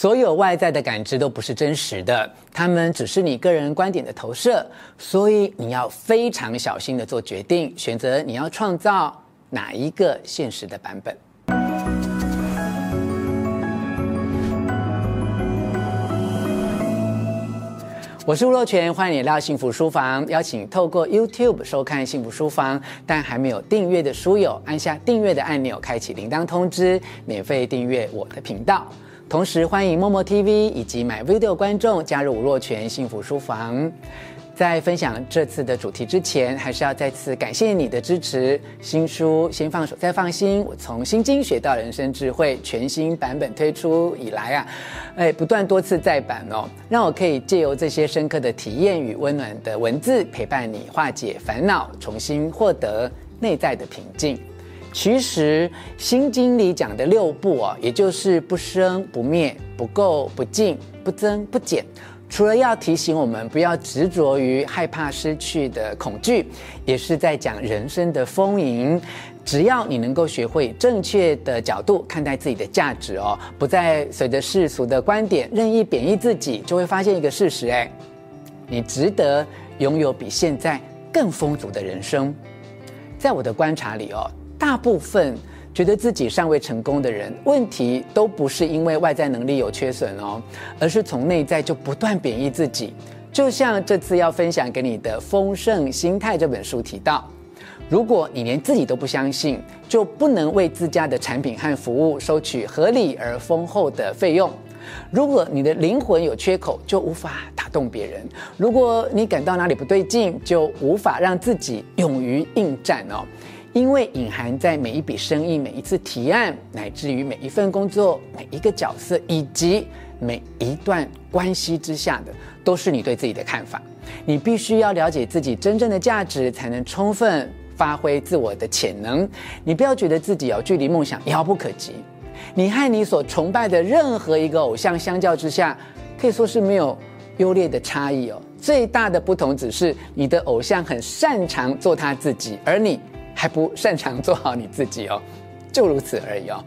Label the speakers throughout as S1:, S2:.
S1: 所有外在的感知都不是真实的，他们只是你个人观点的投射，所以你要非常小心的做决定，选择你要创造哪一个现实的版本。我是吴若权，欢迎你来到幸福书房。邀请透过 YouTube 收看幸福书房，但还没有订阅的书友，按下订阅的按钮，开启铃铛通知，免费订阅我的频道。同时欢迎默默 TV 以及 MyVideo 观众加入吴若权幸福书房。在分享这次的主题之前，还是要再次感谢你的支持。新书先放手，再放心。我从心经学到人生智慧，全新版本推出以来啊，哎，不断多次再版哦，让我可以借由这些深刻的体验与温暖的文字，陪伴你化解烦恼，重新获得内在的平静。其实心经里讲的六不哦，也就是不生不灭、不垢不净、不增不减。除了要提醒我们不要执着于害怕失去的恐惧，也是在讲人生的丰盈。只要你能够学会正确的角度看待自己的价值哦，不再随着世俗的观点任意贬义自己，就会发现一个事实：哎，你值得拥有比现在更丰足的人生。在我的观察里哦，大部分。觉得自己尚未成功的人，问题都不是因为外在能力有缺损哦，而是从内在就不断贬义自己。就像这次要分享给你的《丰盛心态》这本书提到，如果你连自己都不相信，就不能为自家的产品和服务收取合理而丰厚的费用。如果你的灵魂有缺口，就无法打动别人。如果你感到哪里不对劲，就无法让自己勇于应战哦。因为隐含在每一笔生意、每一次提案，乃至于每一份工作、每一个角色以及每一段关系之下的，都是你对自己的看法。你必须要了解自己真正的价值，才能充分发挥自我的潜能。你不要觉得自己要距离梦想遥不可及。你和你所崇拜的任何一个偶像相较之下，可以说是没有优劣的差异哦。最大的不同只是你的偶像很擅长做他自己，而你。还不擅长做好你自己哦，就如此而已哦。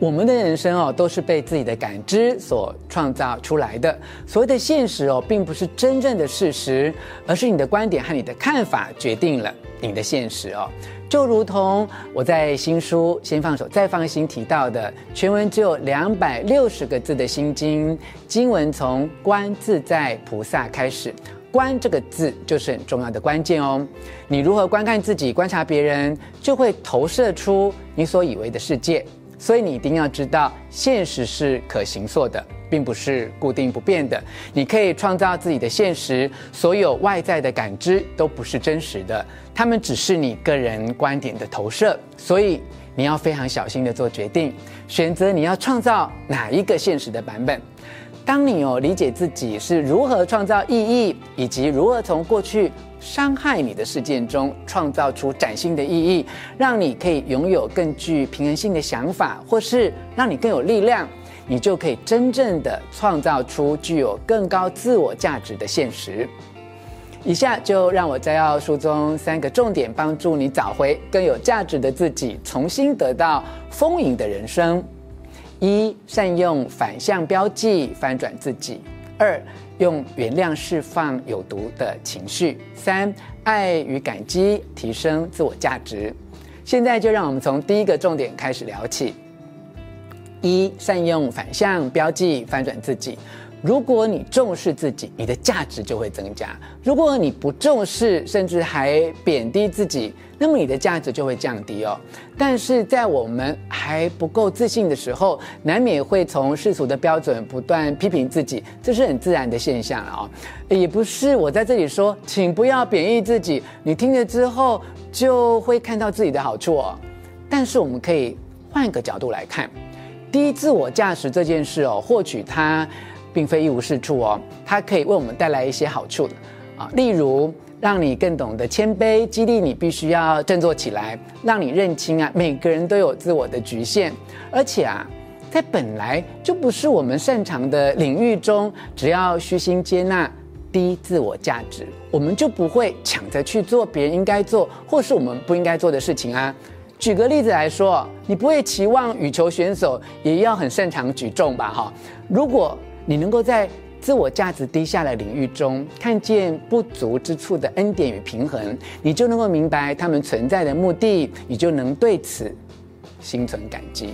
S1: 我们的人生哦，都是被自己的感知所创造出来的。所谓的现实哦，并不是真正的事实，而是你的观点和你的看法决定了你的现实哦。就如同我在新书《先放手，再放心》提到的，全文只有两百六十个字的心经，经文从观自在菩萨开始。观这个字就是很重要的关键哦。你如何观看自己、观察别人，就会投射出你所以为的世界。所以你一定要知道，现实是可形塑的，并不是固定不变的。你可以创造自己的现实，所有外在的感知都不是真实的，它们只是你个人观点的投射。所以你要非常小心地做决定，选择你要创造哪一个现实的版本。当你有理解自己是如何创造意义，以及如何从过去伤害你的事件中创造出崭新的意义，让你可以拥有更具平衡性的想法，或是让你更有力量，你就可以真正的创造出具有更高自我价值的现实。以下就让我摘要书中三个重点，帮助你找回更有价值的自己，重新得到丰盈的人生。一、善用反向标记翻转自己；二、用原谅释放有毒的情绪；三、爱与感激提升自我价值。现在就让我们从第一个重点开始聊起：一、善用反向标记翻转自己。如果你重视自己，你的价值就会增加；如果你不重视，甚至还贬低自己，那么你的价值就会降低哦。但是在我们还不够自信的时候，难免会从世俗的标准不断批评自己，这是很自然的现象了哦。也不是我在这里说，请不要贬义自己，你听了之后就会看到自己的好处哦。但是我们可以换个角度来看，低自我价值这件事哦，或许它。并非一无是处哦，它可以为我们带来一些好处的啊，例如让你更懂得谦卑，激励你必须要振作起来，让你认清啊，每个人都有自我的局限，而且啊，在本来就不是我们擅长的领域中，只要虚心接纳低自我价值，我们就不会抢着去做别人应该做或是我们不应该做的事情啊。举个例子来说，你不会期望羽球选手也要很擅长举重吧？哈，如果你能够在自我价值低下的领域中看见不足之处的恩典与平衡，你就能够明白他们存在的目的，你就能对此心存感激。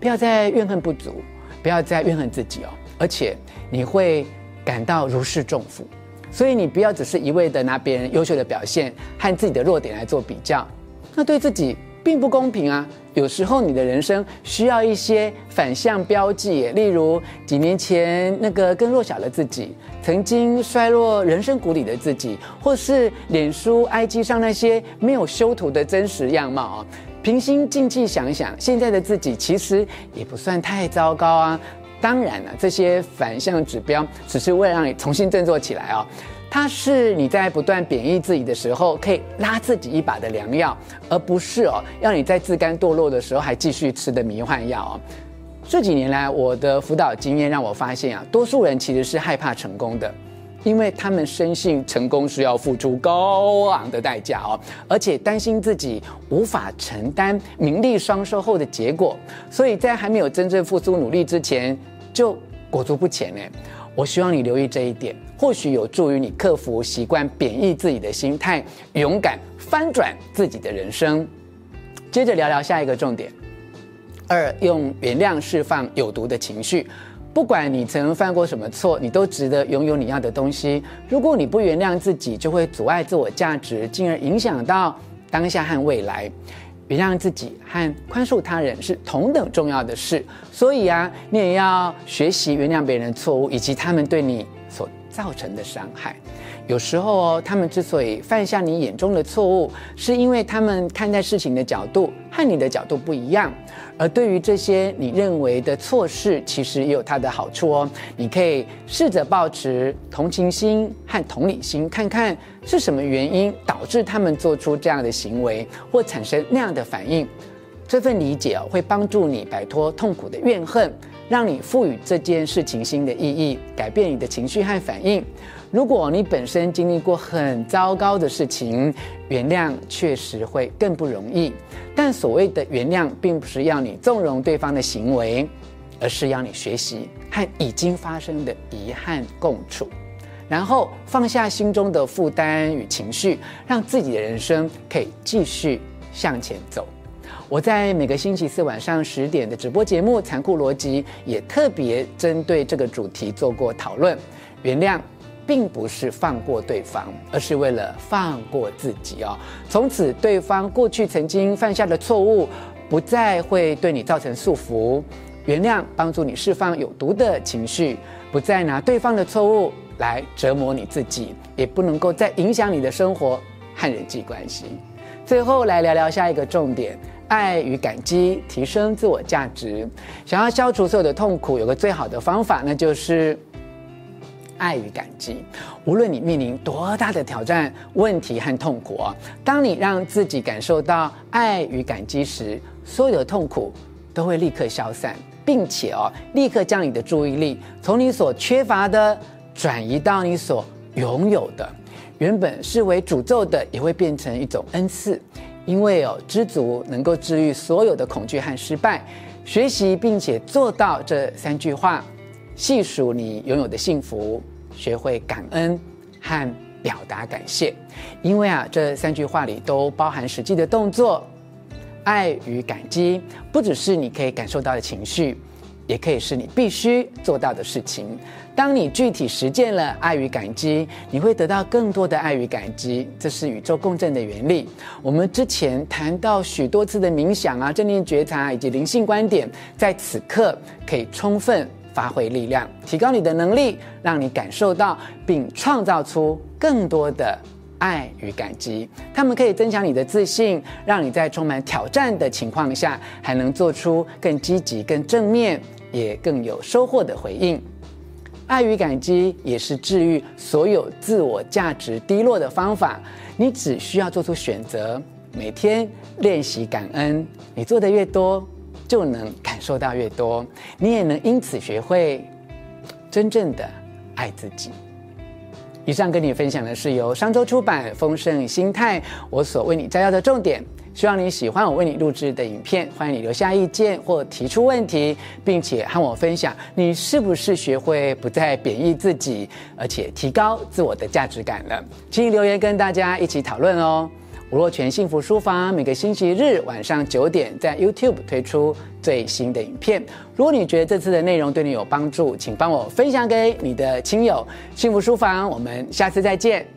S1: 不要再怨恨不足，不要再怨恨自己哦，而且你会感到如释重负。所以你不要只是一味的拿别人优秀的表现和自己的弱点来做比较，那对自己并不公平啊。有时候你的人生需要一些反向标记，例如几年前那个更弱小的自己，曾经摔落人生谷底的自己，或是脸书 IG 上那些没有修图的真实样貌啊。平心静气想想，现在的自己其实也不算太糟糕啊。当然了，这些反向指标只是为了让你重新振作起来哦。它是你在不断贬抑自己的时候，可以拉自己一把的良药，而不是哦，要你在自甘堕落的时候还继续吃的迷幻药哦。这几年来，我的辅导经验让我发现啊，多数人其实是害怕成功的，因为他们深信成功是要付出高昂的代价哦，而且担心自己无法承担名利双收后的结果，所以在还没有真正付出努力之前，就裹足不前呢。我希望你留意这一点，或许有助于你克服习惯贬抑自己的心态，勇敢翻转自己的人生。接着聊聊下一个重点：二，用原谅释放有毒的情绪。不管你曾犯过什么错，你都值得拥有你要的东西。如果你不原谅自己，就会阻碍自我价值，进而影响到当下和未来。原谅自己和宽恕他人是同等重要的事，所以啊，你也要学习原谅别人的错误以及他们对你所造成的伤害。有时候哦，他们之所以犯下你眼中的错误，是因为他们看待事情的角度和你的角度不一样。而对于这些你认为的错事，其实也有它的好处哦。你可以试着保持同情心和同理心，看看是什么原因导致他们做出这样的行为或产生那样的反应。这份理解哦，会帮助你摆脱痛苦的怨恨，让你赋予这件事情新的意义，改变你的情绪和反应。如果你本身经历过很糟糕的事情，原谅确实会更不容易。但所谓的原谅，并不是要你纵容对方的行为，而是要你学习和已经发生的遗憾共处，然后放下心中的负担与情绪，让自己的人生可以继续向前走。我在每个星期四晚上十点的直播节目《残酷逻辑》也特别针对这个主题做过讨论，原谅。并不是放过对方，而是为了放过自己哦。从此，对方过去曾经犯下的错误，不再会对你造成束缚。原谅帮助你释放有毒的情绪，不再拿对方的错误来折磨你自己，也不能够再影响你的生活和人际关系。最后，来聊聊下一个重点：爱与感激，提升自我价值。想要消除所有的痛苦，有个最好的方法，那就是。爱与感激，无论你面临多大的挑战、问题和痛苦啊，当你让自己感受到爱与感激时，所有的痛苦都会立刻消散，并且哦，立刻将你的注意力从你所缺乏的转移到你所拥有的。原本视为诅咒的，也会变成一种恩赐，因为哦，知足能够治愈所有的恐惧和失败。学习并且做到这三句话。细数你拥有的幸福，学会感恩和表达感谢，因为啊，这三句话里都包含实际的动作。爱与感激不只是你可以感受到的情绪，也可以是你必须做到的事情。当你具体实践了爱与感激，你会得到更多的爱与感激。这是宇宙共振的原理。我们之前谈到许多次的冥想啊、正念觉察以及灵性观点，在此刻可以充分。发挥力量，提高你的能力，让你感受到并创造出更多的爱与感激。他们可以增强你的自信，让你在充满挑战的情况下，还能做出更积极、更正面，也更有收获的回应。爱与感激也是治愈所有自我价值低落的方法。你只需要做出选择，每天练习感恩。你做的越多，就能感受到越多，你也能因此学会真正的爱自己。以上跟你分享的是由商周出版《丰盛心态》我所为你摘要的重点。希望你喜欢我为你录制的影片，欢迎你留下意见或提出问题，并且和我分享你是不是学会不再贬抑自己，而且提高自我的价值感了。请你留言跟大家一起讨论哦。吴若全幸福书房每个星期日晚上九点在 YouTube 推出最新的影片。如果你觉得这次的内容对你有帮助，请帮我分享给你的亲友。幸福书房，我们下次再见。